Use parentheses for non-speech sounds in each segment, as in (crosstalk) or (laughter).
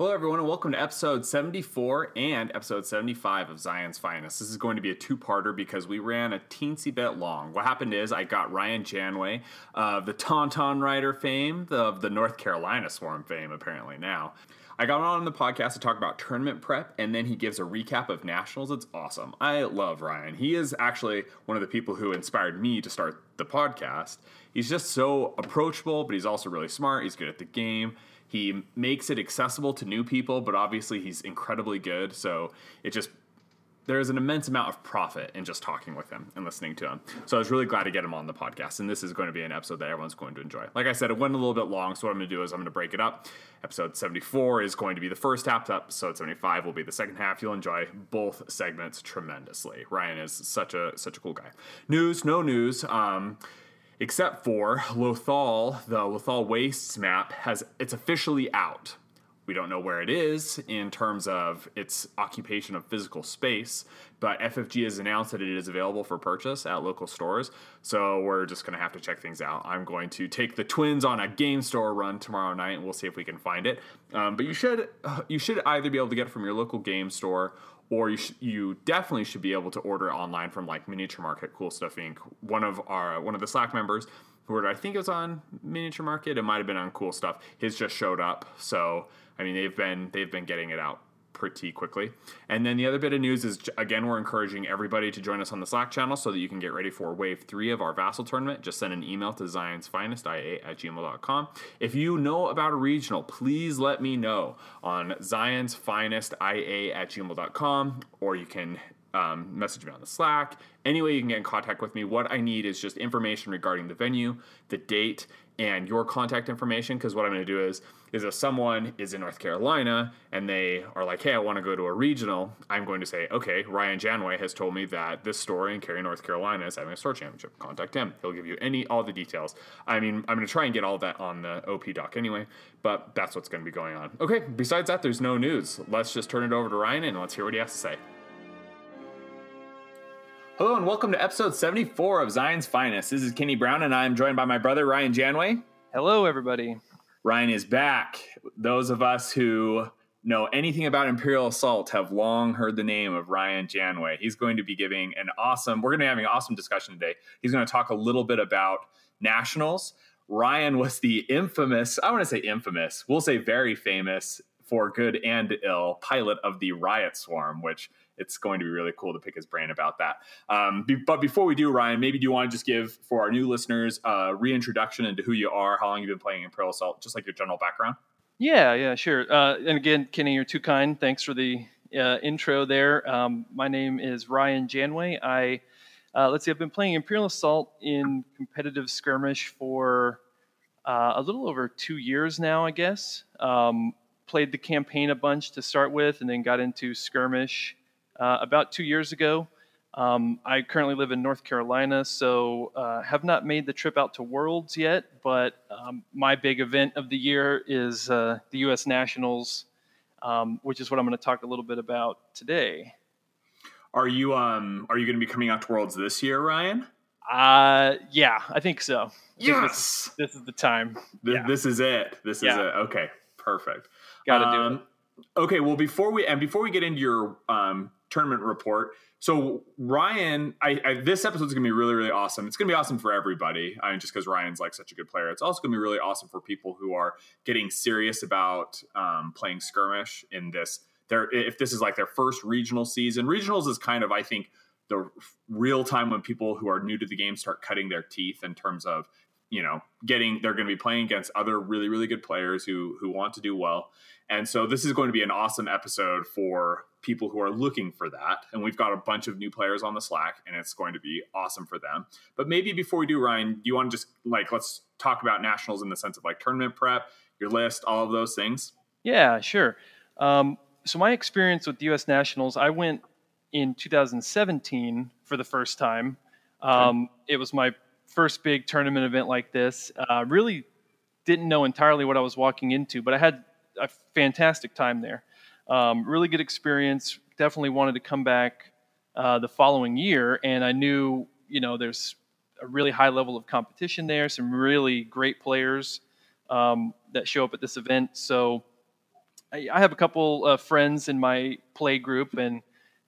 Hello, everyone, and welcome to episode 74 and episode 75 of Zion's Finest. This is going to be a two parter because we ran a teensy bit long. What happened is I got Ryan Janway of the Tauntaun Rider fame, of the North Carolina Swarm fame, apparently now. I got on the podcast to talk about tournament prep, and then he gives a recap of nationals. It's awesome. I love Ryan. He is actually one of the people who inspired me to start the podcast. He's just so approachable, but he's also really smart. He's good at the game. He makes it accessible to new people, but obviously he's incredibly good. So it just there's an immense amount of profit in just talking with him and listening to him. So I was really glad to get him on the podcast. And this is going to be an episode that everyone's going to enjoy. Like I said, it went a little bit long. So what I'm going to do is I'm going to break it up. Episode 74 is going to be the first half. Episode 75 will be the second half. You'll enjoy both segments tremendously. Ryan is such a such a cool guy. News, no news. Um, except for Lothal, the Lothal Wastes map has it's officially out. We don't know where it is in terms of its occupation of physical space, but FFG has announced that it is available for purchase at local stores. So we're just going to have to check things out. I'm going to take the twins on a game store run tomorrow night, and we'll see if we can find it. Um, but you should you should either be able to get it from your local game store or you sh- you definitely should be able to order online from like Miniature Market, Cool Stuff Inc. One of our one of the Slack members who ordered, I think it was on Miniature Market, it might have been on Cool Stuff. His just showed up, so I mean they've been they've been getting it out pretty quickly. And then the other bit of news is again, we're encouraging everybody to join us on the Slack channel so that you can get ready for wave three of our Vassal tournament. Just send an email to Zion's Finest IA at gmail.com. If you know about a regional, please let me know on Zion's Finest IA at gmail.com or you can um, message me on the Slack. Any way you can get in contact with me. What I need is just information regarding the venue, the date, and your contact information. Because what I'm going to do is, is if someone is in North Carolina and they are like, "Hey, I want to go to a regional," I'm going to say, "Okay, Ryan Janway has told me that this store in Cary, North Carolina, is having a store championship. Contact him. He'll give you any all the details." I mean, I'm going to try and get all that on the OP doc anyway, but that's what's going to be going on. Okay. Besides that, there's no news. Let's just turn it over to Ryan and let's hear what he has to say. Hello and welcome to episode 74 of Zion's Finest. This is Kenny Brown and I'm joined by my brother Ryan Janway. Hello, everybody. Ryan is back. Those of us who know anything about Imperial Assault have long heard the name of Ryan Janway. He's going to be giving an awesome, we're going to be having an awesome discussion today. He's going to talk a little bit about nationals. Ryan was the infamous, I want to say infamous, we'll say very famous for good and ill pilot of the Riot Swarm, which it's going to be really cool to pick his brain about that. Um, be, but before we do, Ryan, maybe do you want to just give for our new listeners a reintroduction into who you are, how long you've been playing Imperial Assault, just like your general background? Yeah, yeah, sure. Uh, and again, Kenny, you're too kind. Thanks for the uh, intro there. Um, my name is Ryan Janway. I uh, let's see, I've been playing Imperial Assault in competitive skirmish for uh, a little over two years now, I guess. Um, played the campaign a bunch to start with, and then got into skirmish uh, about two years ago. Um, I currently live in North Carolina, so uh, have not made the trip out to Worlds yet. But um, my big event of the year is uh, the U.S. Nationals, um, which is what I'm going to talk a little bit about today. Are you um are you going to be coming out to Worlds this year, Ryan? Uh, yeah, I think so. Yes, this, this, is the time. Th- yeah. This is it. This is it. Okay, perfect. Got to do Um, it. Okay, well before we and before we get into your um, tournament report, so Ryan, I, I this episode's gonna be really really awesome. It's gonna be awesome for everybody. I mean, just because Ryan's like such a good player, it's also gonna be really awesome for people who are getting serious about um, playing skirmish in this. Their if this is like their first regional season, regionals is kind of I think the real time when people who are new to the game start cutting their teeth in terms of you know getting they're going to be playing against other really really good players who who want to do well and so this is going to be an awesome episode for people who are looking for that and we've got a bunch of new players on the slack and it's going to be awesome for them but maybe before we do ryan do you want to just like let's talk about nationals in the sense of like tournament prep your list all of those things Yeah, sure. Um, so my experience with the U.S. Nationals, I went in 2017 for the first time. Um, It was my first big tournament event like this. Uh, really didn't know entirely what I was walking into, but I had a fantastic time there. Um, really good experience. Definitely wanted to come back uh, the following year, and I knew you know there's a really high level of competition there. Some really great players um, that show up at this event. So I, I have a couple of friends in my play group, and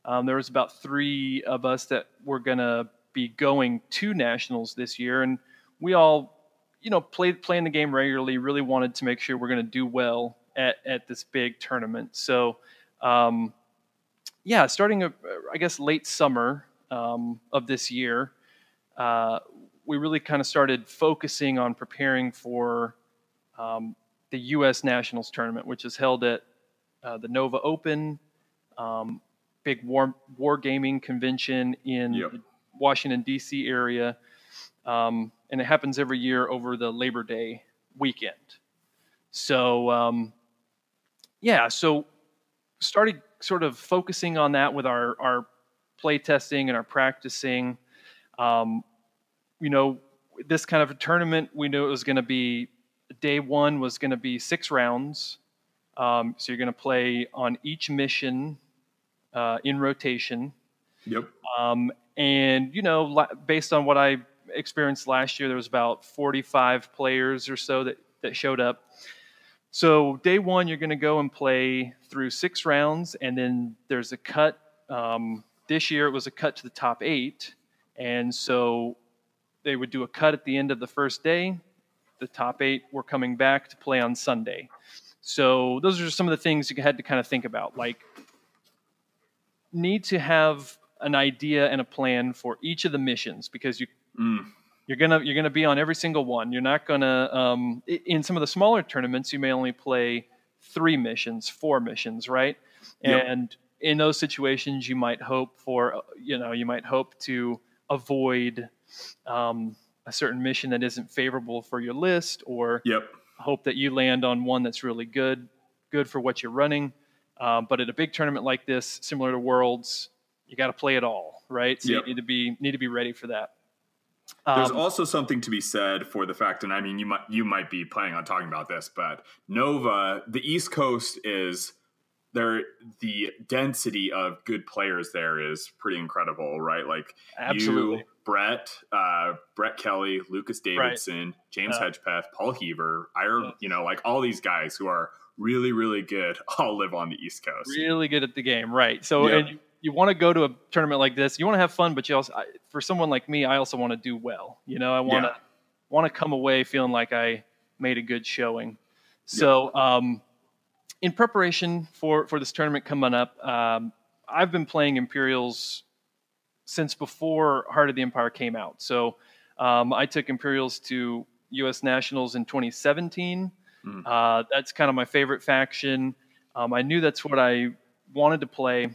um, there was about three of us that were gonna be going to nationals this year, and we all, you know, played playing the game regularly. Really wanted to make sure we're gonna do well at at this big tournament. So, um, yeah, starting, I guess, late summer um, of this year, uh, we really kind of started focusing on preparing for um, the U.S. Nationals tournament, which is held at uh, the Nova Open, um, big war war gaming convention in Yep. the Washington D.C. area, um, and it happens every year over the Labor Day weekend. So um, yeah, so started sort of focusing on that with our our play testing and our practicing. Um, you know, this kind of a tournament, we knew it was going to be day one was going to be six rounds. Um, so you're going to play on each mission uh, in rotation. Yep. Um, and you know, la- based on what I experienced last year, there was about 45 players or so that that showed up. So day one, you're going to go and play through six rounds, and then there's a cut. Um, this year, it was a cut to the top eight, and so they would do a cut at the end of the first day. The top eight were coming back to play on Sunday. So those are some of the things you had to kind of think about, like need to have an idea and a plan for each of the missions because you Mm. You're gonna you're gonna be on every single one. You're not gonna um, in some of the smaller tournaments you may only play three missions, four missions, right? Yep. And in those situations, you might hope for uh, you know you might hope to avoid um, a certain mission that isn't favorable for your list, or Yep. hope that you land on one that's really good, good for what you're running. Um, but at a big tournament like this, similar to Worlds, you got to play it all, right? So Yep. you need to be need to be ready for that. There's Um, also something to be said for the fact, and I mean, you might you might be planning on talking about this, but Nova, the East Coast is there. The density of good players there is pretty incredible, right? Like absolutely. you, Brett, uh, Brett Kelly, Lucas Davidson, James Uh, Hedgepeth, Paul Heaver, Ira, Yeah. you know, like all these guys who are really, really good, (laughs) all live on the East Coast. really good at the game, right? So, Yeah. and you, want to go to a tournament like this. You want to have fun, but you also, I, for someone like me, I also want to do well. You know, I want to Yeah. want to come away feeling like I made a good showing. So, um, in preparation for for this tournament coming up, um, I've been playing Imperials since before Heart of the Empire came out. So, um, I took Imperials to U.S. Nationals in 2017. Mm. Uh, that's kind of my favorite faction. Um, I knew that's what I wanted to play.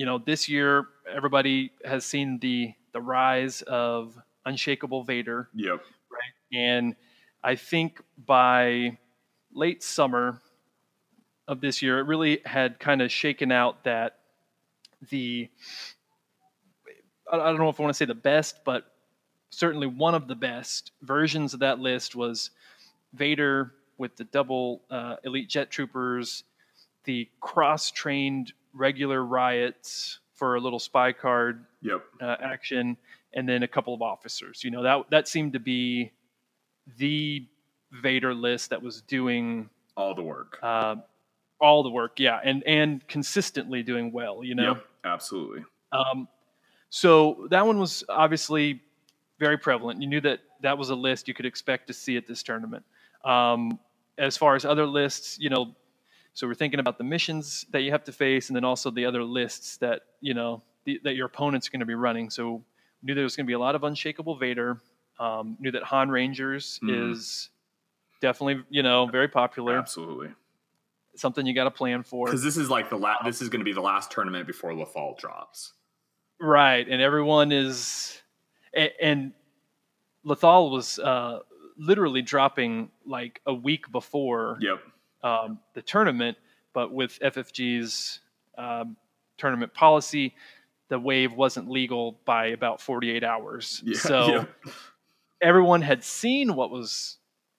You know, this year everybody has seen the the rise of Unshakable Vader, Yep. and I think by late summer of this year, it really had kind of shaken out that the I I don't know if I want to say the best, but certainly one of the best versions of that list was Vader with the double uh, elite jet troopers, the cross-trained regular riots for a little spy card Yep. uh, action, and then a couple of officers. You know that that seemed to be the Vader list that was doing All the work. uh, all the work. Yeah, and and consistently doing well. You know. Yep. Absolutely. Um, so that one was obviously very prevalent. You knew that that was a list you could expect to see at this tournament. Um, as far as other lists, you know, so we're thinking about the missions that you have to face, and then also the other lists that you know the, that your opponent's are going to be running. So knew there was going to be a lot of unshakable Vader. Um, knew that Han Rangers Mhm. is definitely you know very popular. Absolutely. Something you got to plan for. Because this is like the last. this is going to be the last tournament before Lothal drops. Right, and everyone is, and, and Lothal was uh, literally dropping like a week before Yep. Um, the tournament, but with FFG's um, tournament policy, the wave wasn't legal by about 48 hours. (laughs) Yeah. so yeah. everyone had seen what was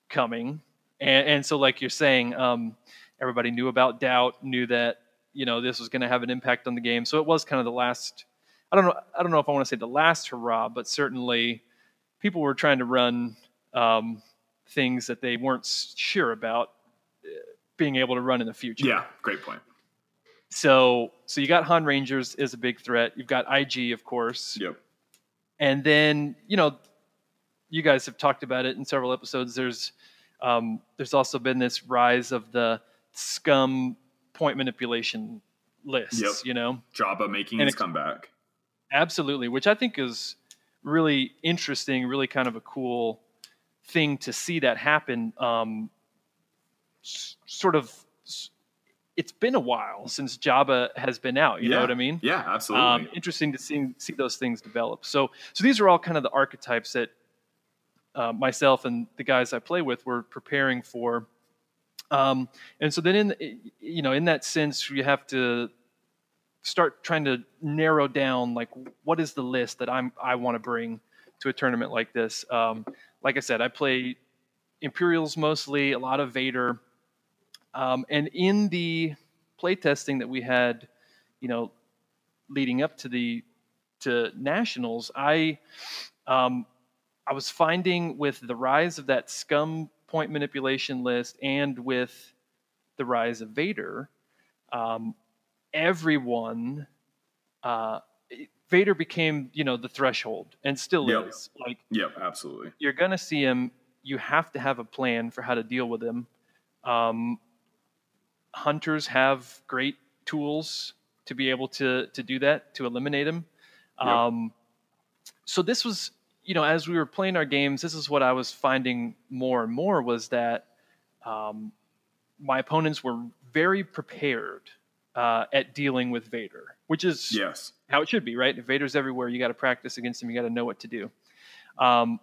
coming, and, and so like you're saying, um, everybody knew about doubt, knew that you know this was going to have an impact on the game. So it was kind of the last. I don't know. I don't know if I want to say the last hurrah, but certainly people were trying to run um, things that they weren't sure about being able to run in the future. Yeah, great point. So so you got Han Rangers is a big threat. You've got IG, of course. Yep. And then, you know, you guys have talked about it in several episodes. There's um, there's also been this rise of the scum point manipulation lists, Yep. you know? Jabba making And his comeback. Absolutely, which I think is really interesting, really kind of a cool thing to see that happen. Um, s- sort of, it's been a while since Jabba has been out. You know what I mean? Yeah, absolutely. Um, interesting to see see those things develop. So, so these are all kind of the archetypes that uh, myself and the guys I play with were preparing for. Um, and so then, in you know, in that sense, you have to start trying to narrow down like what is the list that I'm I want to bring to a tournament like this. Um, like I said, I play Imperials mostly, a lot of Vader, um, and in the playtesting that we had, you know, leading up to the to nationals, I um, I was finding with the rise of that scum point manipulation list and with the rise of Vader, um, everyone uh, Vader became you know the threshold and still Yep. is like yep, absolutely. you're going to see him. You have to have a plan for how to deal with him. Um, hunters have great tools to be able to to do that to eliminate him. Yep. Um, so this was, you know, as we were playing our games, this is what I was finding more and more was that um, my opponents were very prepared uh, at dealing with Vader, which is Yes. how it should be, right? If Vader's everywhere, you got to practice against him. You got to know what to do. Um,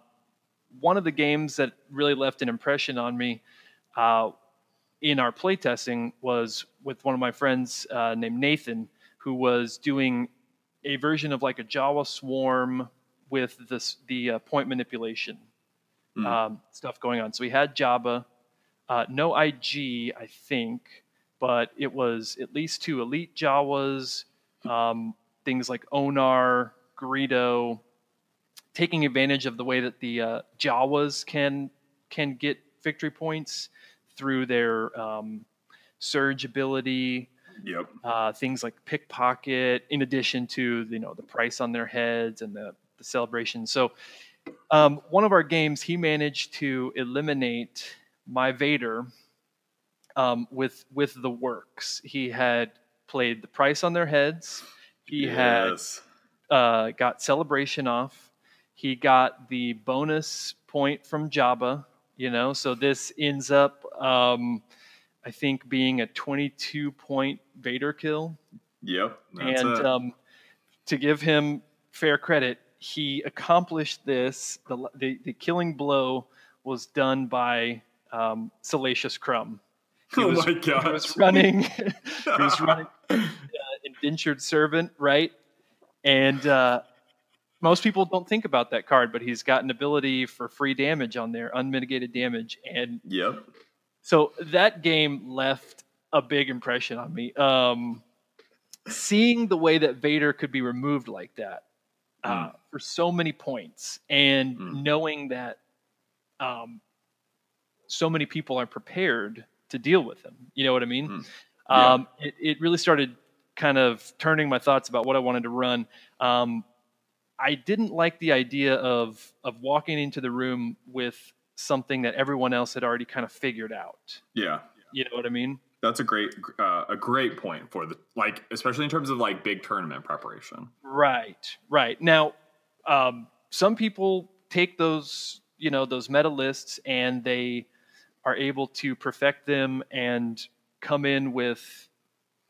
one of the games that really left an impression on me uh, in our playtesting was with one of my friends uh, named Nathan, who was doing a version of like a Jawa swarm with this the uh, point manipulation Hmm. um, stuff going on. So we had Jabba, uh, no IG, I think, but it was at least two elite Jawas, um, things like Onar, Greedo, taking advantage of the way that the uh, Jawas can can get victory points through their um, surge ability, Yep. uh, things like pickpocket, in addition to you know the price on their heads and the, the celebration. So, um, one of our games, he managed to eliminate my Vader um, with with the works. He had played the price on their heads. He had yes. uh, got celebration off. He got the bonus point from Jabba, you know, so this ends up, um, I think, being a 22 point Vader kill. Yep. And um, to give him fair credit, he accomplished this. The, the, the killing blow was done by um, Salacious Crumb. He oh was, my he god. was running. (laughs) he was (laughs) running uh, indentured servant, right? And uh, most people don't think about that card, but he's got an ability for free damage on there, unmitigated damage, and Yep. so that game left a big impression on me. Um, seeing the way that Vader could be removed like that uh, Mm. for so many points, and Mm. knowing that um, so many people are prepared to deal with him. You know what I mean? Mm. Yeah. Um, it, it really started kind of turning my thoughts about what I wanted to run. Um, I didn't like the idea of of walking into the room with something that everyone else had already kind of figured out. Yeah. You know what I mean? That's a great uh, a great point for the like especially in terms of like big tournament preparation. Right, right. Now, um, some people take those, you know, those meta lists and they are able to perfect them and come in with,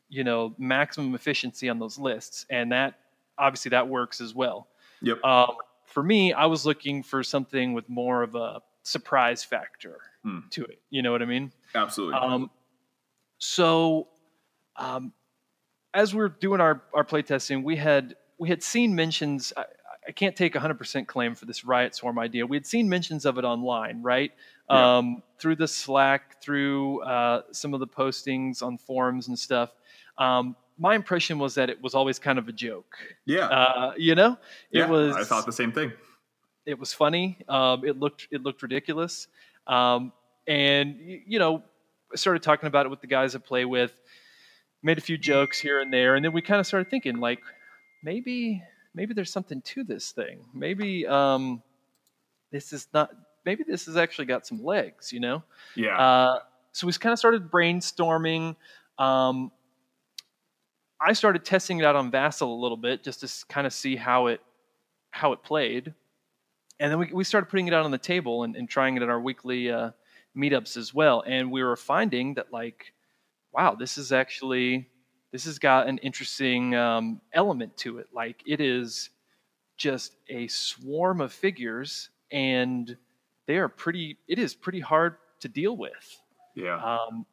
you know, maximum efficiency on those lists, and that obviously that works as well. Yep. Um, for me, I was looking for something with more of a surprise factor Hmm. to it. You know what I mean? Absolutely. Um, so, um, as we are doing our, our playtesting, we had we had seen mentions. I, I can't take 100% claim for this riot swarm idea. We had seen mentions of it online, right? Yeah. Um, through the Slack, through uh, some of the postings on forums and stuff. Um, my impression was that it was always kind of a joke. yeah. Uh, you know, it yeah. was I thought the same thing. it was funny. Um, it looked it looked ridiculous, um, and you know, started talking about it with the guys I play with, made a few jokes here and there, and then we kind of started thinking like maybe maybe there's something to this thing. Maybe um, this is not. Maybe this has actually got some legs, you know. Yeah. Uh, so we kind of started brainstorming. Um, I started testing it out on Vassal a little bit just to kind of see how it how it played, and then we, we started putting it out on the table and, and trying it at our weekly uh, meetups as well. And we were finding that like, wow, this is actually this has got an interesting um, element to it. Like it is just a swarm of figures, and they are pretty. It is pretty hard to deal with. Yeah. Um,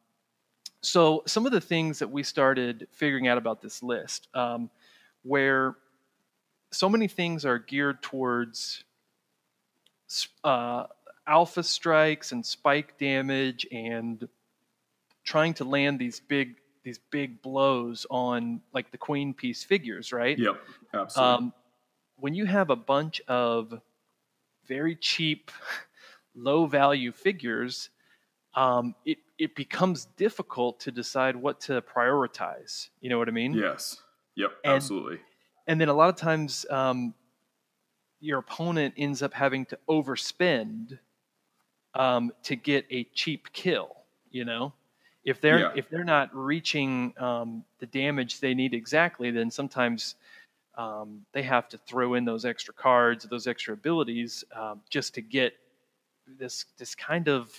so some of the things that we started figuring out about this list, um, where so many things are geared towards uh, alpha strikes and spike damage and trying to land these big these big blows on like the queen piece figures, right? Yep. Absolutely. Um, when you have a bunch of very cheap, (laughs) low value figures, um, it it becomes difficult to decide what to prioritize. You know what I mean? yes. Yep. and- absolutely. And then a lot of times, um, your opponent ends up having to overspend um, to get a cheap kill. You know, if they're Yeah. if they're not reaching um, the damage they need exactly, then sometimes um, they have to throw in those extra cards, those extra abilities, um, just to get this this kind of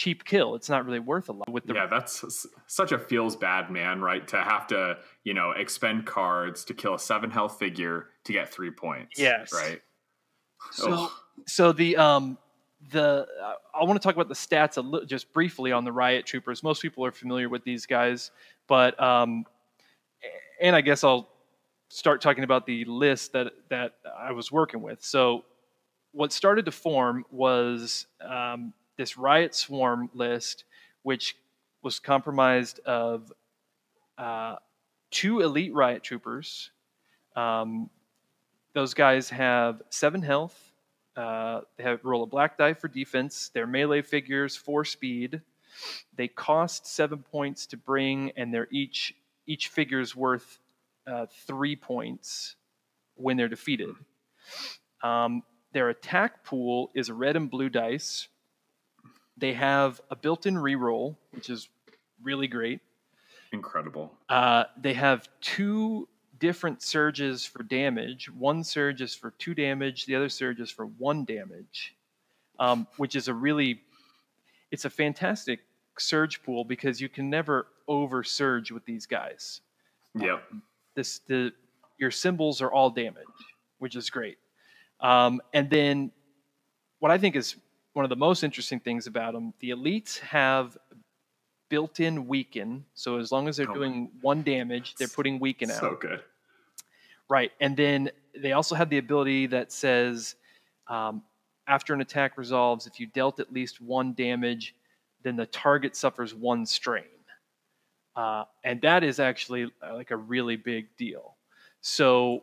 cheap kill. It's not really worth a lot with the yeah, that's such a feels bad man, right? To have to, you know, expend cards to kill a seven health figure to get three points. Yes. Right. So, Ugh. so the um the uh, I want to talk about the stats a li- just briefly on the riot troopers. Most people are familiar with these guys, but um, and I guess I'll start talking about the list that that I was working with. So, what started to form was um, this riot swarm list, which was compromised of uh, two elite riot troopers. Um, those guys have seven health. Uh, they have roll a black die for defense. They're melee figures, four speed. They cost seven points to bring, and they're each each figure's worth uh, three points when they're defeated. Um, their attack pool is a red and blue dice. They have a built-in reroll, which is really great. Incredible. Uh, they have two different surges for damage. One surge is for two damage. The other surge is for one damage, um, which is a really, it's a fantastic surge pool because you can never over surge with these guys. Yep. This the your symbols are all damage, which is great. Um, and then, what I think is one of the most interesting things about them, the elites have built-in weaken. So as long as they're Oh. doing one damage, they're putting weaken out. So good. Right. And then they also have the ability that says um, after an attack resolves, if you dealt at least one damage, then the target suffers one strain. Uh, and that is actually uh, like a really big deal. So,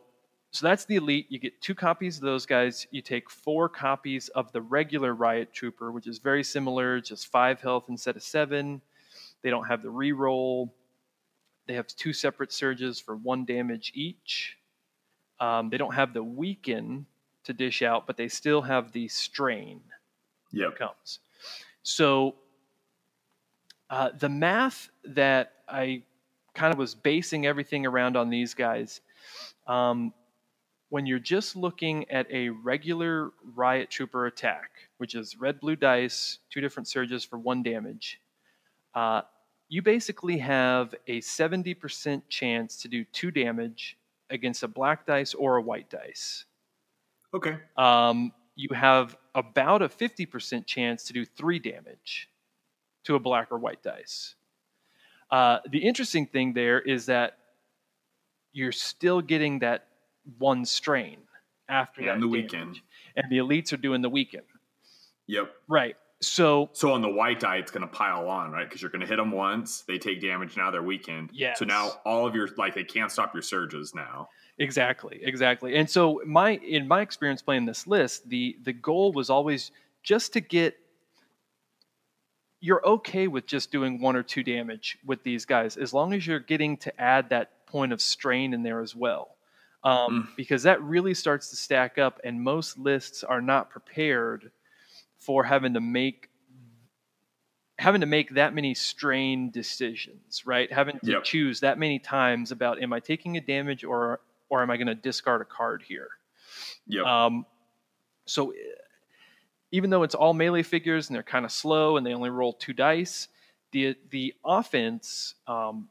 so that's the elite. You get two copies of those guys. You take four copies of the regular Riot Trooper, which is very similar, just five health instead of seven. They don't have the reroll. They have two separate surges for one damage each. Um, they don't have the weaken to dish out, but they still have the strain Yep. comes. So uh, the math that I kind of was basing everything around on these guys, um, when you're just looking at a regular riot trooper attack, which is red blue dice, two different surges for one damage, uh, you basically have a 70% chance to do two damage against a black dice or a white dice Okay. um, you have about a 50% chance to do three damage to a black or white dice. Uh, the interesting thing there is that you're still getting that one strain after that And the damage. weaken. and the elites are doing the weaken. Yep. Right. So So on the white die, it's going to pile on, right? Because you're going to hit them once, they take damage. Now they're weakened. Yeah. So now all of your like they can't stop your surges now. Exactly, exactly. And so my in my experience playing this list, the the goal was always just to get you're okay with just doing one or two damage with these guys as long as you're getting to add that point of strain in there as well. Um, mm. Because that really starts to stack up, and most lists are not prepared for having to make having to make that many strain decisions, right? Having to yep. choose that many times about am I taking a damage or or am I going to discard a card here? Yeah. Um, so even though it's all melee figures and they're kind of slow and they only roll two dice, the the offense, um,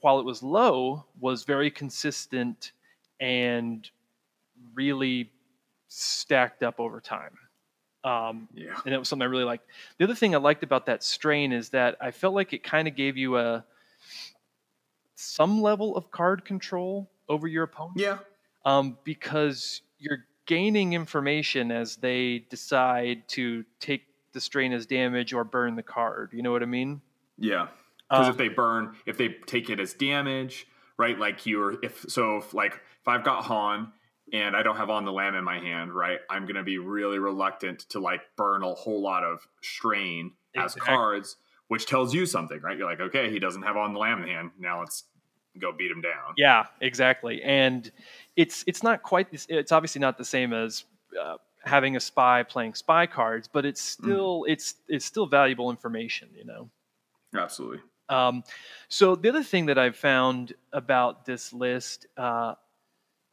while it was low, was very consistent and really stacked up over time. Um, yeah. And that was something I really liked. The other thing I liked about that strain is that I felt like it kind of gave you a some level of card control over your opponent. Yeah. Um, because you're gaining information as they decide to take the strain as damage or burn the card. You know what I mean? Yeah. Because um, if they burn, if they take it as damage, right? Like you're, if so, if like if I've got Han and I don't have on the lam in my hand, right? I'm gonna be really reluctant to like burn a whole lot of strain exactly. as cards, which tells you something, right? You're like, okay, he doesn't have on the lam in hand. Now let's go beat him down. Yeah, exactly. And it's it's not quite this, it's obviously not the same as uh, having a spy playing spy cards, but it's mm. still mm. it's it's still valuable information, you know. Absolutely. Um, so the other thing that I've found about this list uh,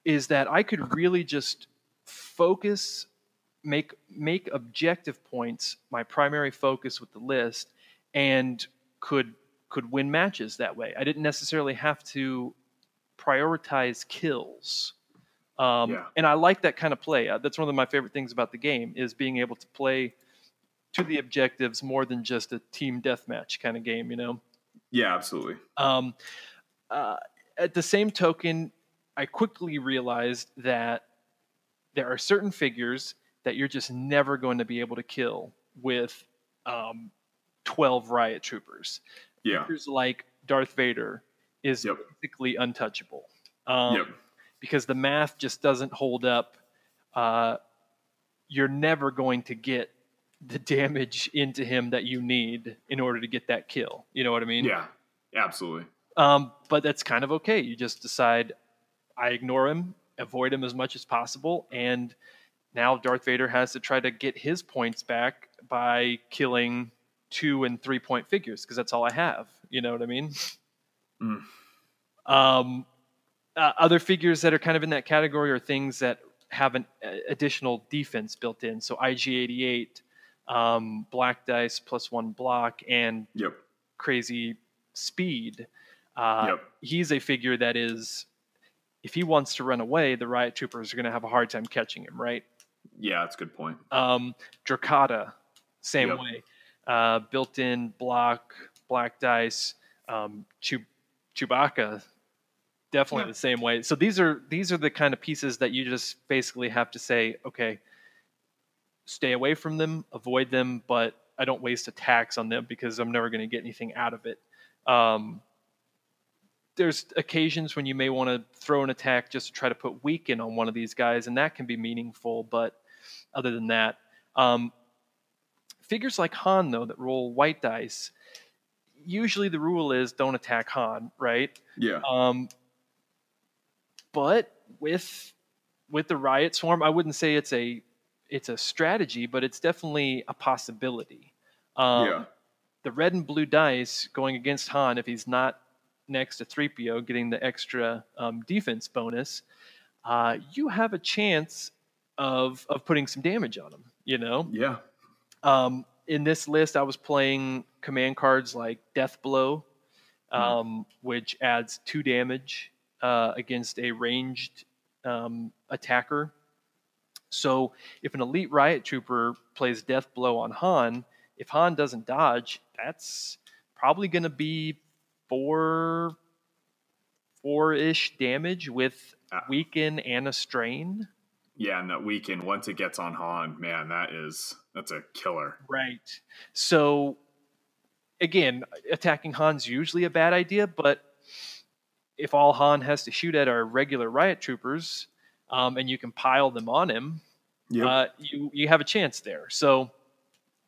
is that I could really just focus, make make objective points my primary focus with the list, and could could win matches that way. I didn't necessarily have to prioritize kills. Um, yeah. And I like that kind of play. Uh, that's one of my favorite things about the game is being able to play to the objectives more than just a team deathmatch kind of game. You know? Yeah, absolutely. Um, uh, at the same token, I quickly realized that there are certain figures that you're just never going to be able to kill with um, 12 riot troopers. Yeah. Figures like Darth Vader is yep. basically untouchable. Um, yep. Because the math just doesn't hold up. Uh, you're never going to get the (laughs) damage into him that you need in order to get that kill. You know what I mean? Yeah, absolutely. Um, but that's kind of okay. You just decide I ignore him, avoid him as much as possible, and now Darth Vader has to try to get his points back by killing two and three point figures because that's all I have. You know what I mean? Mm. Um, uh, other figures that are kind of in that category are things that have an uh, additional defense built in. So IG88, um, black dice plus one block, and yep. crazy speed. Uh, yep. He's a figure that is, if he wants to run away, the riot troopers are going to have a hard time catching him, right? Yeah, that's a good point. Um, same yep. way uh, built-in block, black dice, um, Chew- Chewbacca, definitely yeah. the same way. So these are these are the kind of pieces that you just basically have to say, okay, stay away from them, avoid them, but I don't waste attacks on them because I'm never going to get anything out of it. Um, there's occasions when you may want to throw an attack just to try to put weaken on one of these guys, and that can be meaningful. But other than that, um, Figures like Han, though, that roll white dice, usually the rule is don't attack Han, right? Yeah. Um, but with with the riot swarm, I wouldn't say it's a it's a strategy, but it's definitely a possibility. Um, yeah. The red and blue dice going against Han, if he's not next to 3PO, getting the extra um, defense bonus, uh, you have a chance of of putting some damage on him. You know. Yeah. Um, in this list, I was playing command cards like Death Blow, hmm. um, which adds two damage uh, against a ranged um, attacker. So if an elite riot trooper plays Death Blow on Han, if Han doesn't dodge, that's probably going to be four four ish damage with ah. weaken and a strain. Yeah, and that weaken once it gets on Han, man, that is that's a killer. Right. So again, attacking Han's usually a bad idea, but if all Han has to shoot at are regular riot troopers, um, and you can pile them on him, yep. uh, you you have a chance there. So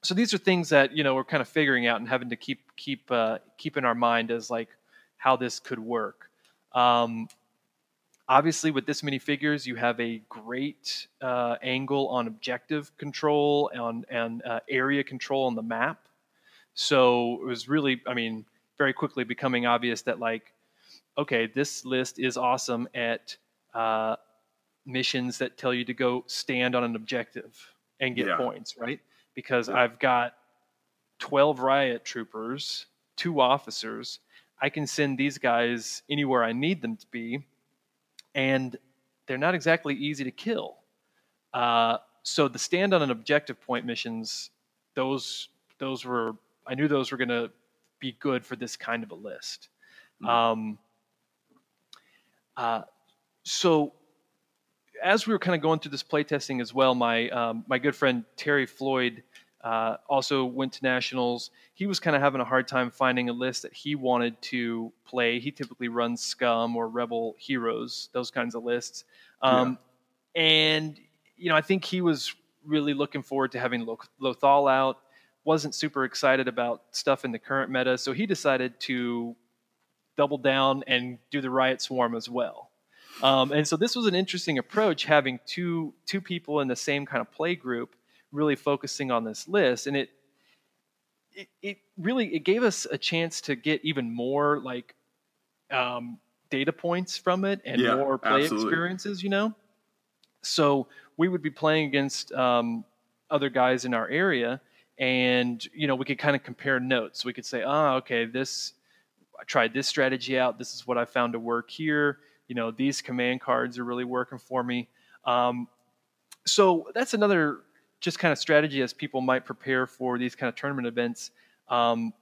so these are things that you know we're kind of figuring out and having to keep keep uh, keep in our mind as like how this could work. Um, obviously, with this many figures, you have a great uh, angle on objective control on and uh, area control on the map. So it was really, I mean, very quickly becoming obvious that like, okay, this list is awesome at uh, missions that tell you to go stand on an objective and get Yeah. points, right? Because. I've got 12 riot troopers, two officers. I can send these guys anywhere I need them to be, and they're not exactly easy to kill. Uh, so the stand on an objective point missions, those those were I knew those were going to be good for this kind of a list. Mm. Um, uh, so as we were kind of going through this playtesting as well, my um, my good friend Terry Floyd uh, also went to nationals. He was kind of having a hard time finding a list that he wanted to play. He typically runs Scum or Rebel Heroes, those kinds of lists. Um, And you know, I think he was really looking forward to having Lothal out. Wasn't super excited about stuff in the current meta, so he decided to double down and do the Riot Swarm as well. Um, and so this was an interesting approach, having two two people in the same kind of play group, really focusing on this list, and it it, it really it gave us a chance to get even more like um, data points from it and Yeah, more play absolutely. experiences. You know, so we would be playing against um, other guys in our area, and you know we could kind of compare notes. We could say, ah, okay, this I tried this strategy out. This is what I found to work here. You know, these command cards are really working for me. Um, so that's another just kind of strategy as people might prepare for these kind of tournament events. Um,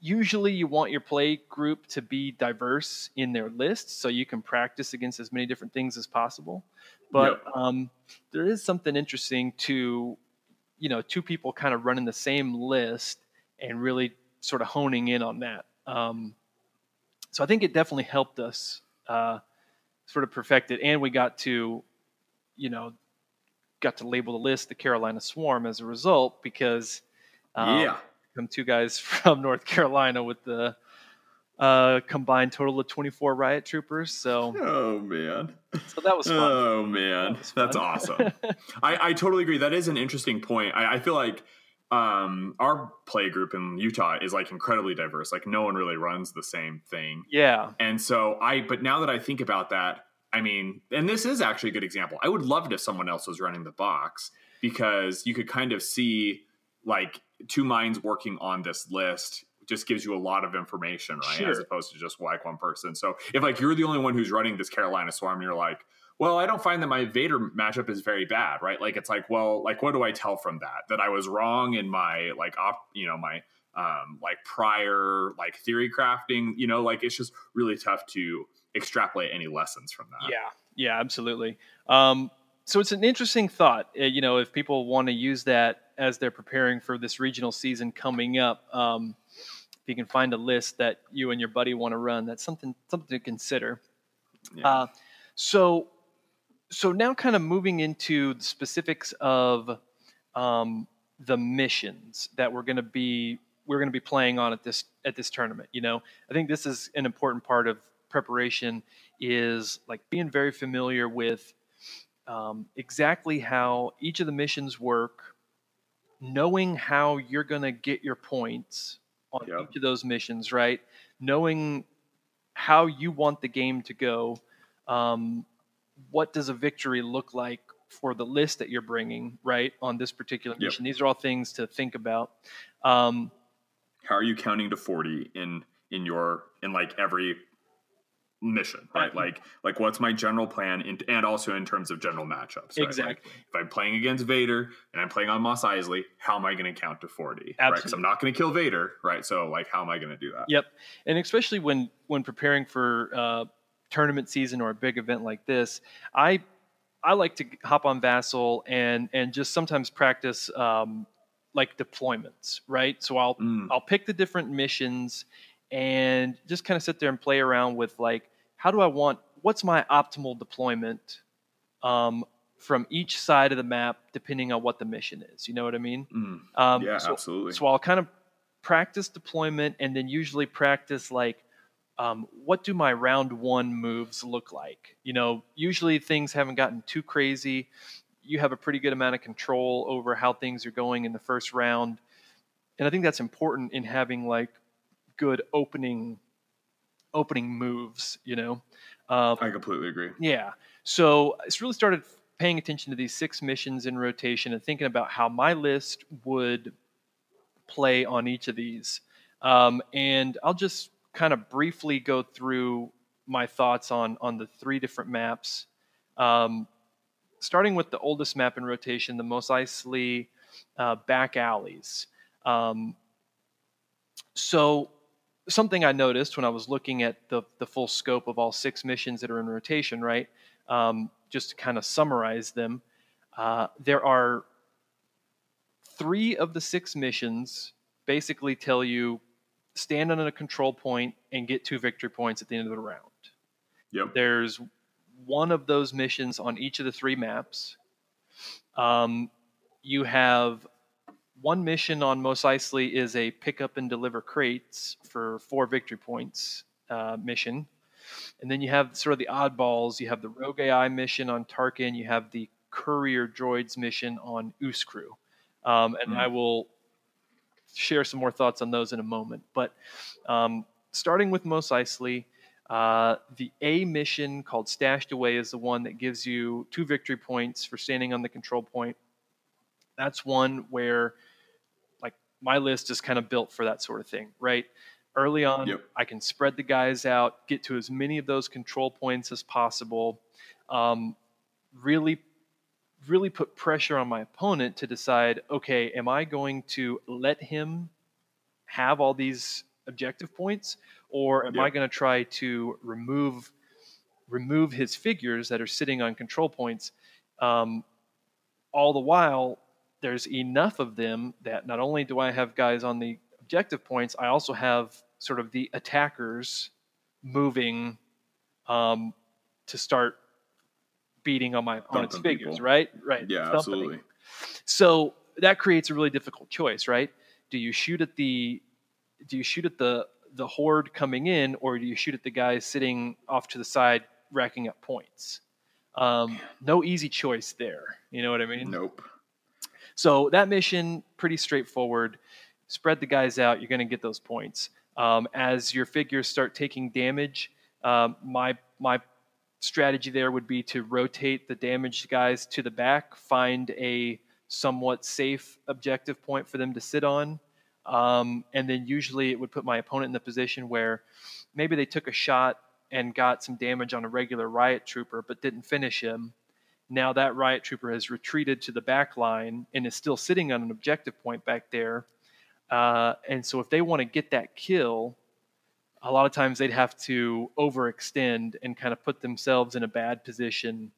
usually, you want your play group to be diverse in their lists so you can practice against as many different things as possible. But um, there is something interesting to, you know, two people kind of running the same list and really sort of honing in on that. Um, so I think it definitely helped us uh, sort of perfect it, and we got to, you know, got to label the list the Carolina Swarm as a result because um, yeah. come two guys (laughs) from North Carolina with the uh, combined total of 24 riot troopers. So, Oh man. so that was fun. Oh man, was that's awesome. (laughs) I, I totally agree. That is an interesting point. I, I feel like um, our play group in Utah is like incredibly diverse. Like no one really runs the same thing. yeah, And so I, but now that I think about that, I mean, and this is actually a good example. I would love it if someone else was running the box because you could kind of see like two minds working on this list just gives you a lot of information, right? As opposed to just like one person. So if like you're the only one who's running this Carolina Swarm, you're like, well, I don't find that my Vader matchup is very bad, right? Like it's like, well, like what do I tell from that? That I was wrong in my like op, you know, my um like prior like theory crafting, you know, like it's just really tough to extrapolate any lessons from that. yeah, yeah, absolutely. Um, so it's an interesting thought. Uh, you know, if people want to use that as they're preparing for this regional season coming up, um, if you can find a list that you and your buddy want to run, that's something something to consider. Yeah. Uh, so, so now kind of moving into the specifics of um, the missions that we're going to be we're going to be playing on at this at this tournament. You know, I think this is an important part of preparation is like being very familiar with um, exactly how each of the missions work, knowing how you're going to get your points on Yep. each of those missions, right? Knowing how you want the game to go. Um, what does a victory look like for the list that you're bringing, right, on this particular Yep. mission? These are all things to think about. Um, How are you counting to 40 in in your in like every mission, right? Like like what's my general plan in, and also in terms of general matchups, right? Like, Exactly. if I'm playing against Vader and I'm playing on Mos Eisley, how am I going to count to 40? Right? Because I'm not going to kill Vader, right? So like how am I going to do that? Yep, and especially when when preparing for uh, tournament season or a big event like this, I I like to hop on Vassal and and just sometimes practice um, like deployments, right? So I'll Mm, I'll pick the different missions and just kind of sit there and play around with like how do I want what's my optimal deployment um, from each side of the map depending on what the mission is. You know what I mean? Mm. Um, Yeah, so, absolutely. So I'll kind of practice deployment and then usually practice like, um, what do my round one moves look like? You know, usually things haven't gotten too crazy. You have a pretty good amount of control over how things are going in the first round. And I think that's important in having like good opening opening moves, you know. Um, I completely agree. yeah. So I really started paying attention to these six missions in rotation and thinking about how my list would play on each of these. Um, and I'll just kind of briefly go through my thoughts on on the three different maps. Um, starting with the oldest map in rotation, the Mos Eisley uh, back alleys. Um, so something I noticed when I was looking at the, the full scope of all six missions that are in rotation, right? Um, just to kind of summarize them, uh, there are three of the six missions basically tell you stand on a control point and get two victory points at the end of the round. Yep. There's one of those missions on each of the three maps. Um, you have one mission on Mos Eisley is a pick up and deliver crates for four victory points uh, mission. And then you have sort of the oddballs. You have the Rogue AI mission on Tarkin. You have the Courier Droids mission on Uscru. Um, and Mhm. I will share some more thoughts on those in a moment. But um, starting with Mos Eisley, uh, the A mission called Stashed Away is the one that gives you two victory points for standing on the control point. That's one where, like, my list is kind of built for that sort of thing, right? Early on, Yep. I can spread the guys out, get to as many of those control points as possible. Um, really, really put pressure on my opponent to decide, okay, am I going to let him have all these objective points, or am I going to try to remove remove his figures that are sitting on control points? Um, all the while, there's enough of them that not only do I have guys on the objective points, I also have sort of the attackers moving um, to start beating on my opponent's Thumping figures, people. right? Right. Yeah, thumping absolutely. so that creates a really difficult choice, right? Do you shoot at the do you shoot at the the horde coming in, or do you shoot at the guys sitting off to the side racking up points? Um, no easy choice there. You know what I mean? Nope. So that mission pretty straightforward. Spread the guys out. You're going to get those points. Um, as your figures start taking damage, um, my my strategy there would be to rotate the damaged guys to the back, find a somewhat safe objective point for them to sit on, um, and then usually it would put my opponent in the position where maybe they took a shot and got some damage on a regular riot trooper, but didn't finish him. Now that riot trooper has retreated to the back line and is still sitting on an objective point back there. Uh, and so if they want to get that kill, a lot of times they'd have to overextend and kind of put themselves in a bad position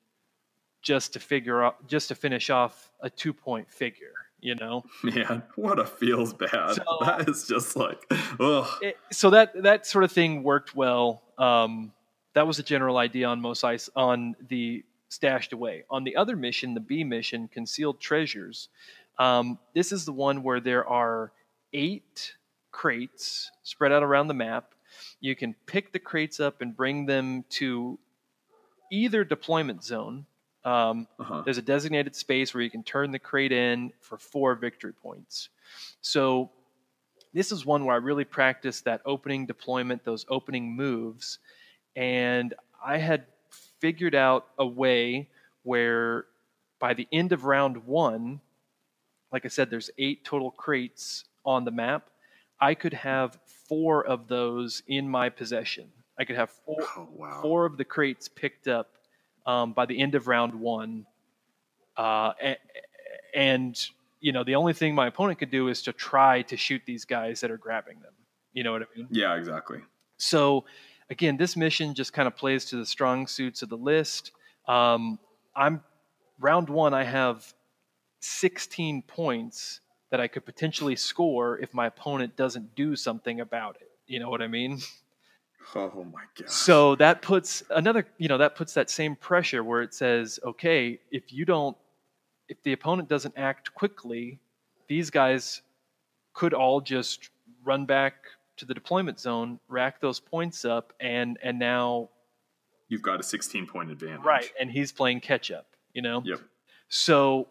just to figure out, just to finish off a two point figure, you know? (laughs) Man, what a feels bad. So- (laughs) that is just like, oh so that that sort of thing worked well. Um, that was the general idea on Mos Eisley on the stashed away. On the other mission, the B mission, concealed treasures. Um, this is the one where there are eight crates spread out around the map. You can pick the crates up and bring them to either deployment zone. Um, Uh-huh. there's a designated space where you can turn the crate in for four victory points. So this is one where I really practiced that opening deployment, those opening moves, and I had figured out a way where by the end of round one, like I said, there's eight total crates on the map. I could have four of those in my possession. I could have four, Oh, wow. four of the crates picked up um, by the end of round one. Uh, a- and, you know, the only thing my opponent could do is to try to shoot these guys that are grabbing them. You know what I mean? Yeah, exactly. So, again, this mission just kind of plays to the strong suits of the list. Um, I'm round one. I have 16 points that I could potentially score if my opponent doesn't do something about it. You know what I mean? Oh my god. So that puts another, you know, that puts that same pressure where it says, okay, if you don't, if the opponent doesn't act quickly, these guys could all just run back to the deployment zone, rack those points up, and and now you've got a 16 point advantage. right, and he's playing catch up. You know. Yep. So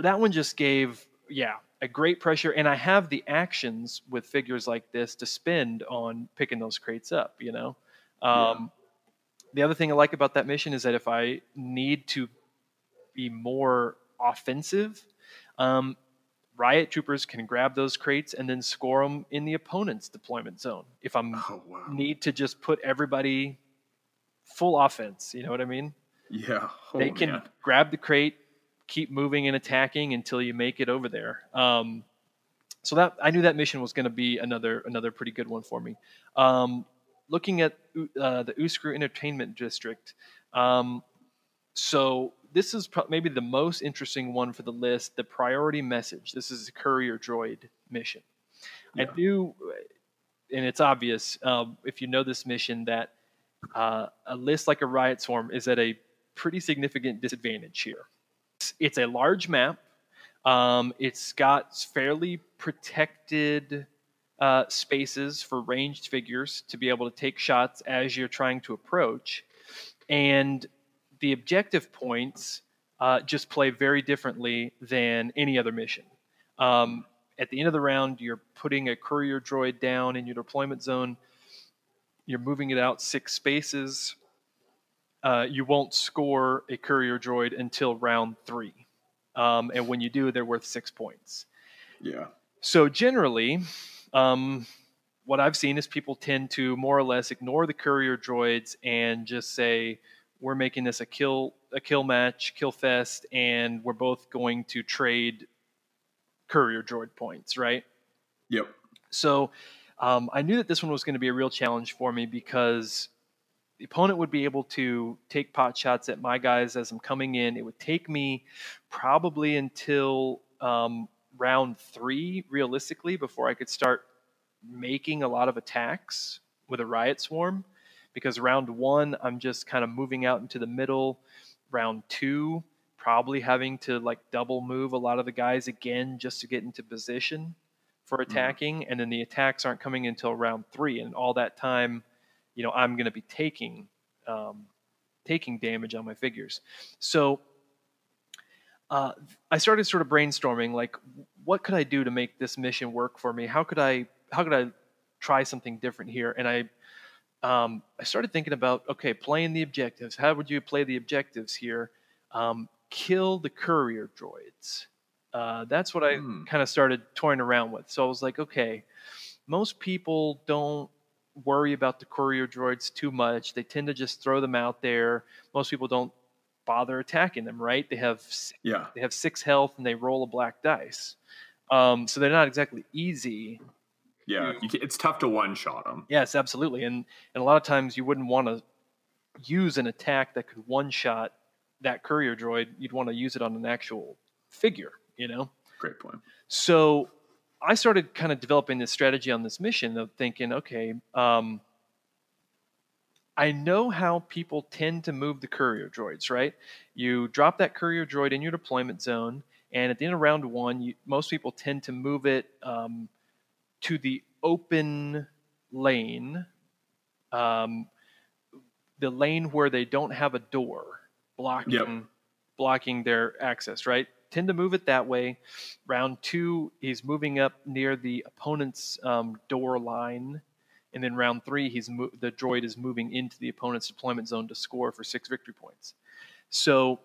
that one just gave, yeah, a great pressure, and I have the actions with figures like this to spend on picking those crates up. You know. Um, The other thing I like about that mission is that if I need to be more offensive, um, riot troopers can grab those crates and then score them in the opponent's deployment zone. If I'm Oh wow. need to just put everybody full offense, you know what I mean? Yeah. Oh, they can man. grab the crate, keep moving and attacking until you make it over there. Um, so that I knew that mission was going to be another another pretty good one for me. Um, looking at uh, the Uscru Entertainment District, um, so this is pro- maybe the most interesting one for the list. The priority message. This is a courier droid mission. Yeah. I knew, and it's obvious um, if you know this mission that uh, a list like a riot swarm is at a pretty significant disadvantage here. It's, a large map. Um, it's got fairly protected uh, spaces for ranged figures to be able to take shots as you're trying to approach, and the objective points uh, just play very differently than any other mission. Um, at the end of the round, you're putting a courier droid down in your deployment zone. You're moving it out six spaces. Uh, you won't score a courier droid until round three. Um, and when you do, they're worth six points. Yeah. So generally, um, what I've seen is people tend to more or less ignore the courier droids and just say, "We're making this a kill a kill match, kill fest, and we're both going to trade courier droid points, right?" Yep. So um, I knew that this one was going to be a real challenge for me because the opponent would be able to take pot shots at my guys as I'm coming in. It would take me probably until um, round three, realistically, before I could start making a lot of attacks with a riot swarm. Because round one, I'm just kind of moving out into the middle. Round two, probably having to like double move a lot of the guys again just to get into position for attacking. And then the attacks aren't coming until round three. And all that time, you know, I'm going to be taking um, taking damage on my figures. So uh, I started sort of brainstorming, like, what could I do to make this mission work for me? How could I how could I try something different here? And I um, I started thinking about okay, playing the objectives. How would you play the objectives here? Um, kill the courier droids. Uh, that's what I Hmm. kind of started toying around with. So I was like, okay, most people don't worry about the courier droids too much. They tend to just throw them out there. Most people don't bother attacking them, right? They have Yeah. they have six health and they roll a black dice, um, so they're not exactly easy. Yeah. It's tough to one shot them. Yes, absolutely, and and a lot of times you wouldn't want to use an attack that could one shot that courier droid. You'd want to use it on an actual figure, you know. Great point. So I started kind of developing this strategy on this mission of thinking, okay, um, I know how people tend to move the courier droids, right? You drop that courier droid in your deployment zone, and at the end of round one, you, most people tend to move it um, to the open lane, um, the lane where they don't have a door blocking blocking their access, right? Tend to move it that way. Round two, he's moving up near the opponent's um, door line. And then round three, he's mo- the droid is moving into the opponent's deployment zone to score for six victory points. So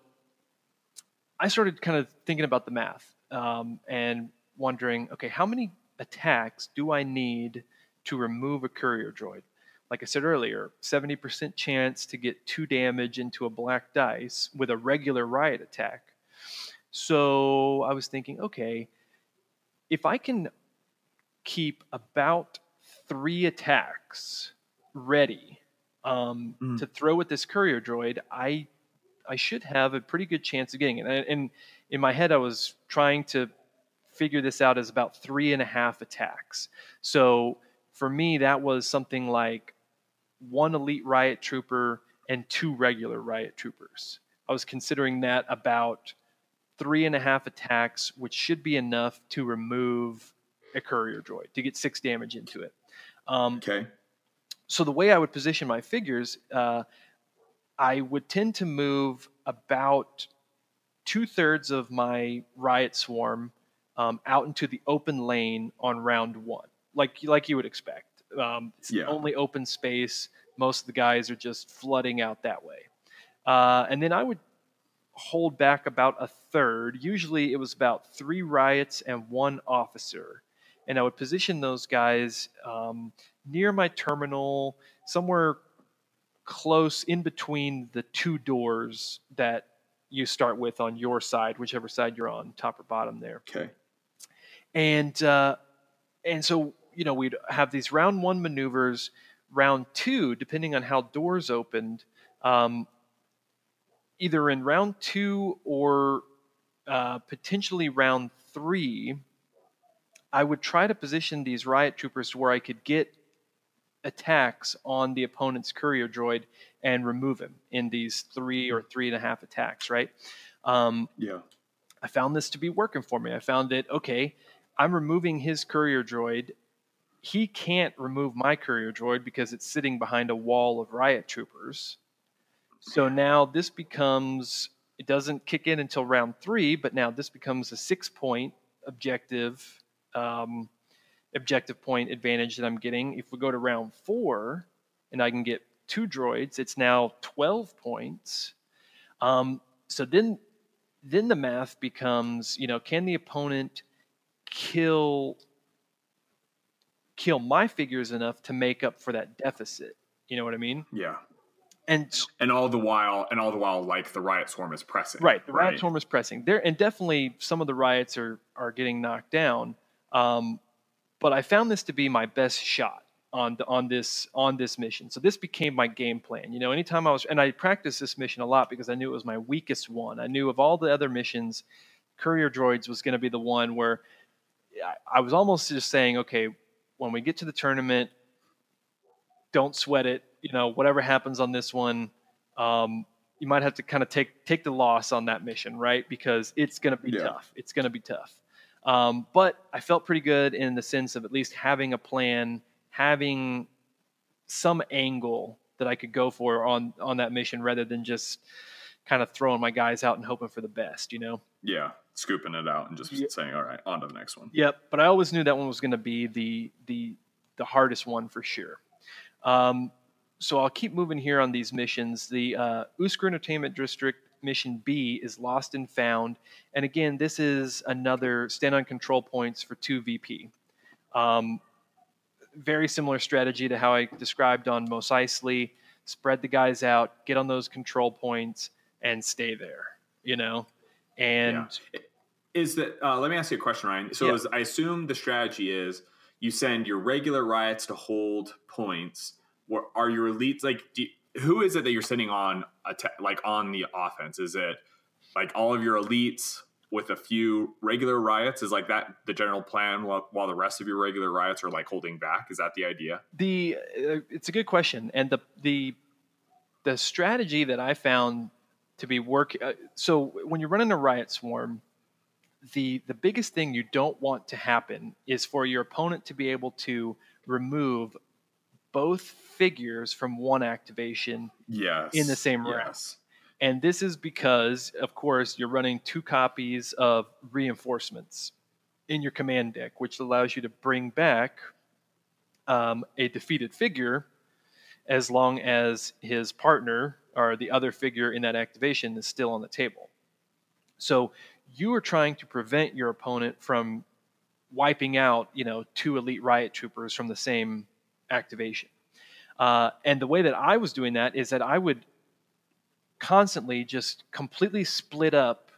I started kind of thinking about the math um, and wondering, okay, how many attacks do I need to remove a courier droid? Like I said earlier, 70% chance to get two damage into a black dice with a regular riot attack. So I was thinking, okay, if I can keep about three attacks ready um, Mm. to throw at this courier droid, I I should have a pretty good chance of getting it. And, and in my head, I was trying to figure this out as about three and a half attacks. So for me, that was something like one elite riot trooper, and two regular riot troopers. I was considering that about three and a half attacks, which should be enough to remove a courier droid to get six damage into it. Um, Okay. so the way I would position my figures, uh, I would tend to move about two thirds of my riot swarm um, out into the open lane on round one, like like you would expect. Um, it's the Yeah. only open space. Most of the guys are just flooding out that way, uh, and then I would hold back about a third. Usually, it was about three riots and one officer, and I would position those guys um, near my terminal, somewhere close in between the two doors that you start with on your side, whichever side you're on, top or bottom there. Okay. And uh, and so you know we'd have these round one maneuvers. Round two, depending on how doors opened, um, either in round two or uh, potentially round three, I would try to position these riot troopers to where I could get attacks on the opponent's courier droid and remove him in these three or three and a half attacks, right? Um, Yeah. I found this to be working for me. I found that, okay, I'm removing his courier droid. He can't remove my courier droid because it's sitting behind a wall of riot troopers. So now this becomes, it doesn't kick in until round three, but now this becomes a six point objective, um, objective point advantage that I'm getting. If we go to round four and I can get two droids, it's now 12 points. Um, so then then the math becomes, you know, can the opponent kill kill my figures enough to make up for that deficit? You know what I mean? Yeah. And And all the while, and all the while, like the riot swarm is pressing. right, the riot swarm is pressing there, and definitely some of the riots are are getting knocked down. Um, but I found this to be my best shot on the, on this on this mission. So this became my game plan. You know, anytime I was and I practiced this mission a lot because I knew it was my weakest one. I knew of all the other missions, courier droids was going to be the one where I, I was almost just saying, okay, when we get to the tournament, don't sweat it. You know, whatever happens on this one, um, you might have to kind of take take the loss on that mission, right? Because it's going to be Yeah. tough. It's going to be tough. Um, but I felt pretty good in the sense of at least having a plan, having some angle that I could go for on on that mission, rather than just kind of throwing my guys out and hoping for the best. You know. Yeah. Scooping it out and just Yeah. saying, all right, on to the next one. Yep, but I always knew that one was going to be the the the hardest one for sure. Um, so I'll keep moving here on these missions. The uh, Uscru Entertainment District mission B is Lost and Found, and again, this is another stand on control points for two VP. Um, very similar strategy to how I described on Mos Eisley. Spread the guys out, get on those control points, and stay there. You know, and Is that, uh, let me ask you a question, Ryan. So Yeah. is, I assume the strategy is you send your regular riots to hold points. Are your elites, like, do who is it that you're sending on, atta- like, on the offense? Is it like all of your elites with a few regular riots? Is like that the general plan while, while the rest of your regular riots are like holding back? Is that the idea? the uh, it's a good question and the the the strategy that i found to be work uh, so when you're running a riot swarm the the biggest thing you don't want to happen is for your opponent to be able to remove both figures from one activation Yes. In the same round. yes. and this is because of course you're running two copies of reinforcements in your command deck which allows you to bring back um, a defeated figure as long as his partner or the other figure in that activation is still on the table. So you are trying to prevent your opponent from wiping out, you know, two elite riot troopers from the same activation. Uh, and the way that I was doing that is that I would constantly just completely split up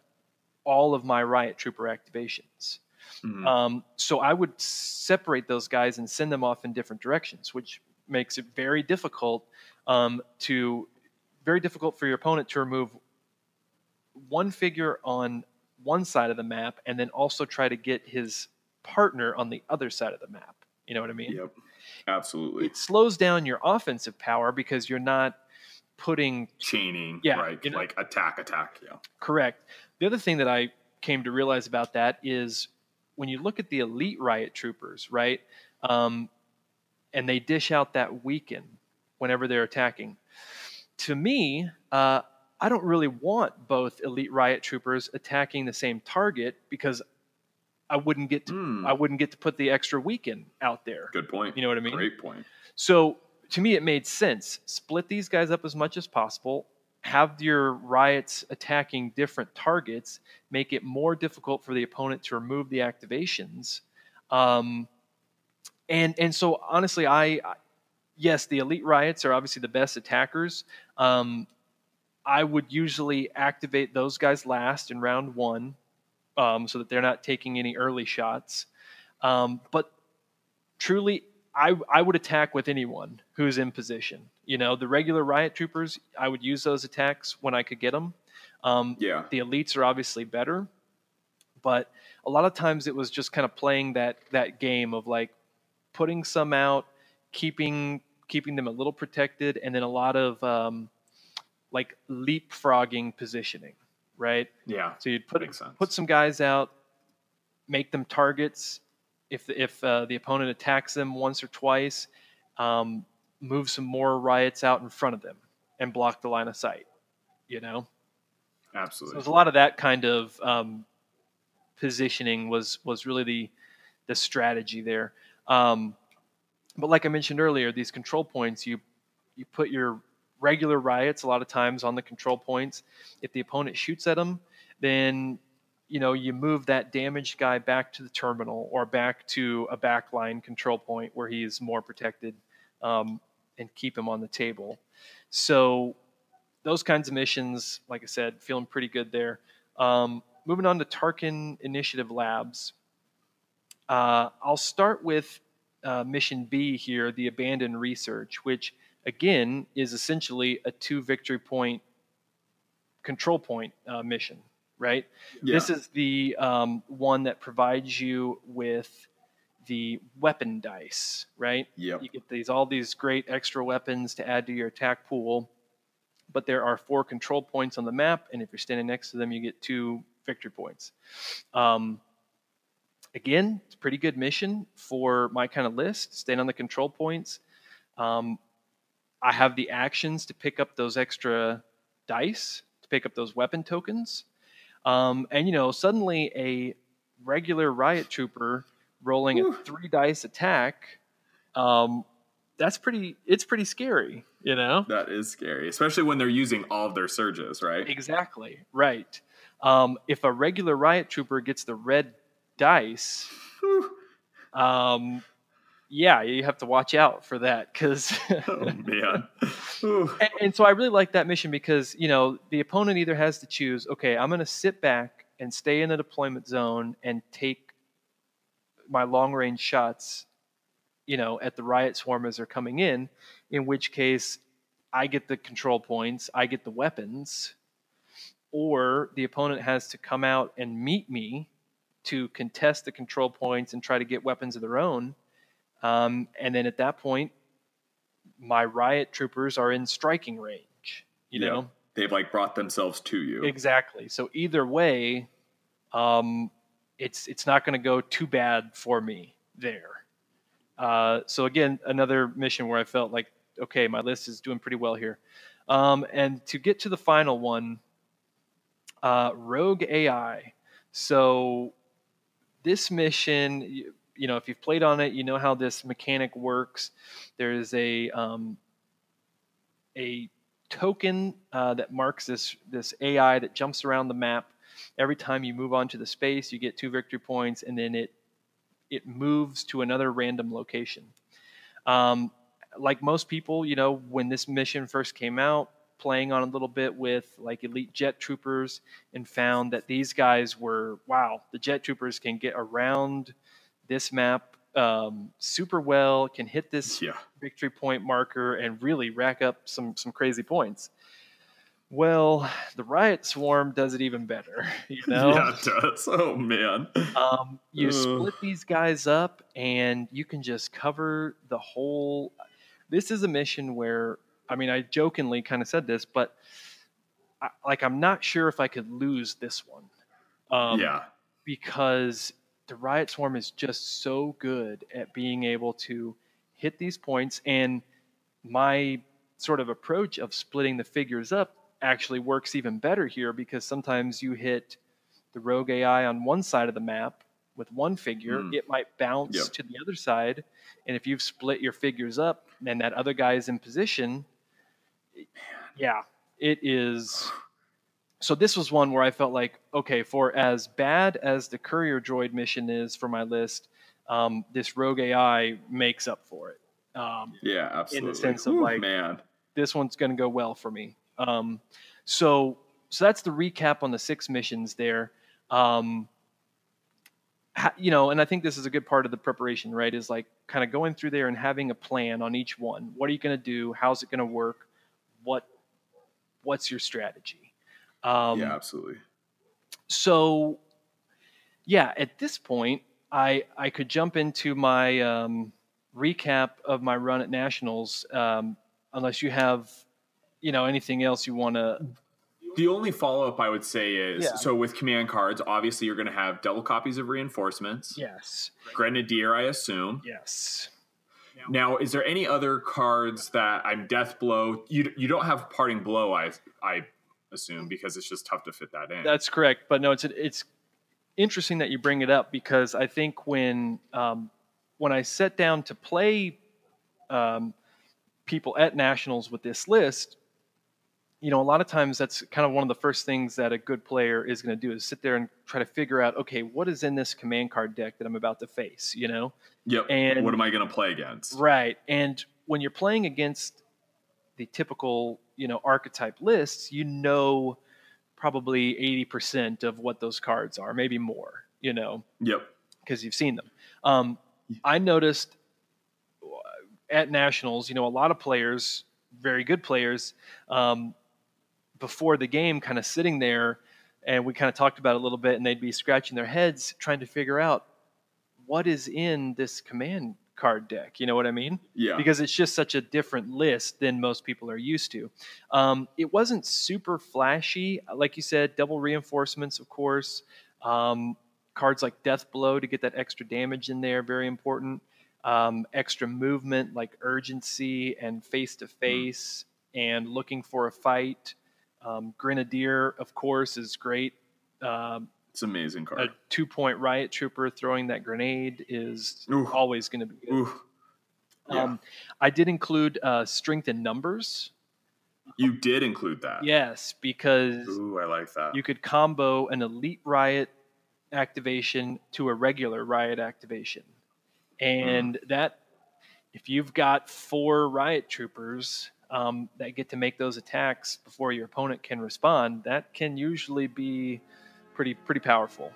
all of my riot trooper activations. Mhm. Um, so I would separate those guys and send them off in different directions, which makes it very difficult um, to very difficult for your opponent to remove one figure on one side of the map and then also try to get his partner on the other side of the map. You know what I mean? Yep. Absolutely. It slows down your offensive power because you're not putting chaining, Yeah, right? you know- like attack, attack. Yeah. correct. The other thing that I came to realize about that is when you look at the elite riot troopers, right? Um, and they dish out that weaken whenever they're attacking. To me, uh, I don't really want both elite riot troopers attacking the same target because I wouldn't get to, Hmm. I wouldn't get to put the extra weaken out there. Good point. You know what I mean? Great point. So to me, it made sense. Split these guys up as much as possible. Have your riots attacking different targets. Make it more difficult for the opponent to remove the activations. Um, and and so honestly, I I- yes, the elite riots are obviously the best attackers. Um, I would usually activate those guys last in round one, um, so that they're not taking any early shots. Um, but truly, I I would attack with anyone who's in position. You know, the regular riot troopers, I would use those attacks when I could get them. Um, Yeah. the elites are obviously better, but a lot of times it was just kind of playing that that game of like putting some out, keeping keeping them a little protected, and then a lot of um, like leapfrogging positioning, right? Yeah. So you'd put put some guys out, make them targets. If if uh, the opponent attacks them once or twice, um, move some more riots out in front of them and block the line of sight. You know, so Absolutely. there's a lot of that kind of um, positioning was was really the the strategy there. Um, but like I mentioned earlier, these control points you you put your regular riots a lot of times on the control points. If the opponent shoots at them, then you know you move that damaged guy back to the terminal or back to a backline control point where he's more protected um, and keep him on the table. So those kinds of missions, like I said, feeling pretty good there. Um, moving on to Tarkin Initiative Labs. Uh, I'll start with uh, mission B here, the Abandoned Research, which again is essentially a two victory point control point uh, mission, right? yeah. This is the um, one that provides you with the weapon dice, right? Yep. You get these all these great extra weapons to add to your attack pool, but there are four control points on the map, and if you're standing next to them, you get two victory points. Um, again, it's a pretty good mission for my kind of list. Staying on the control points. Um, I have the actions to pick up those extra dice to pick up those weapon tokens, um, and you know suddenly a regular riot trooper rolling Whew. a three dice attack. Um, that's pretty. It's pretty scary, you know. That is scary, especially when they're using all of their surges, right? Exactly right. Um, if a regular riot trooper gets the red dice, um, yeah, you have to watch out for that because. (laughs) oh man. And, and so I really like that mission because you know the opponent either has to choose, okay, I'm going to sit back and stay in the deployment zone and take my long range shots, you know, at the riot swarm as they're coming in. In which case, I get the control points, I get the weapons, or the opponent has to come out and meet me to contest the control points and try to get weapons of their own. Um, and then at that point, my riot troopers are in striking range. You Yeah. know They've like brought themselves to you. exactly. So either way, um, it's it's not going to go too bad for me there. Uh, so again, another mission where I felt like okay, my list is doing pretty well here. Um, and to get to the final one, uh, Rogue AI. So this mission, you, know, if you've played on it, you know how this mechanic works. There's a um, a token uh, that marks this this AI that jumps around the map. Every time you move onto the space, you get two victory points, and then it it moves to another random location. Um, like most people, you know, when this mission first came out, playing on a little bit with like elite jet troopers, and found that these guys were wow, the jet troopers can get around this map um, super well, can hit this Yeah. victory point marker and really rack up some some crazy points. Well, the Riot Swarm does it even better. (laughs) You (laughs) know, Yeah, it does. Oh man. um, you split these guys up, and you can just cover the whole. This is a mission where, I mean, I jokingly kind of said this, but I, like, I'm not sure if I could lose this one. Um, yeah. because the Riot Swarm is just so good at being able to hit these points. And my sort of approach of splitting the figures up actually works even better here because sometimes you hit the rogue AI on one side of the map with one figure, Mm. it might bounce Yep. to the other side. And if you've split your figures up and that other guy is in position, yeah, it is. So this was one where I felt like, okay, for as bad as the courier droid mission is for my list, um, this rogue AI makes up for it. Um, Yeah, absolutely. In the sense of, Whew, like- man. this one's going to go well for me. Um, so, so that's the recap on the six missions there. Um, ha, you know, and I think this is a good part of the preparation, right? Is like kind of going through there and having a plan on each one. What are you going to do? How's it going to work? What, what's your strategy? Um, yeah, absolutely. so yeah at this point i i could jump into my um, recap of my run at nationals um, unless you have you know anything else you want to The only follow up I would say is Yeah. so with command cards, obviously you're going to have double copies of reinforcements. yes Grenadier, I assume. yes Now, is there any other cards that I'm death blow? You you don't have parting blow, I I assume, because it's just tough to fit that in. that's correct but no it's it's interesting that you bring it up because i think when um, when i set down to play um, people at nationals with this list you know a lot of times that's kind of one of the first things that a good player is going to do is sit there and try to figure out okay what is in this command card deck that i'm about to face you know yep. and- what am I going to play against? right and when you're playing against the typical you know archetype lists you know probably 80% of what those cards are maybe more you know Yep. because you've seen them. Um, I noticed uh, at nationals, you know, a lot of players, very good players, um, before the game, kind of sitting there, and we kind of talked about it a little bit, and they'd be scratching their heads trying to figure out what is in this command card deck. You know what I mean? Yeah. because it's just such a different list than most people are used to. Um, it wasn't super flashy, like you said, double reinforcements, of course. Um, cards like Death Blow to get that extra damage in there, very important. Um, extra movement like urgency and face to face and looking for a fight. Um, Grenadier, of course, is great. Um, it's an amazing card. a two point riot trooper throwing that grenade is Ooh. always going to be good. Ooh. Yeah. Um, I did include uh, strength in numbers. you did include that. Yes, because Ooh, I like that. you could combo an elite riot activation to a regular riot activation. And that, if you've got four riot troopers um, that get to make those attacks before your opponent can respond, that can usually be pretty pretty powerful.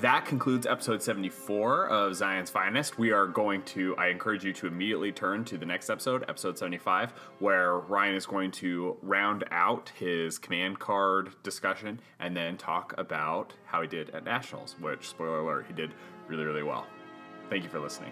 That concludes episode 74 of Zion's Finest. We are going to, I encourage you to immediately turn to the next episode, episode 75, where Ryan is going to round out his command card discussion and then talk about how he did at Nationals, which, spoiler alert, he did really, really well. Thank you for listening.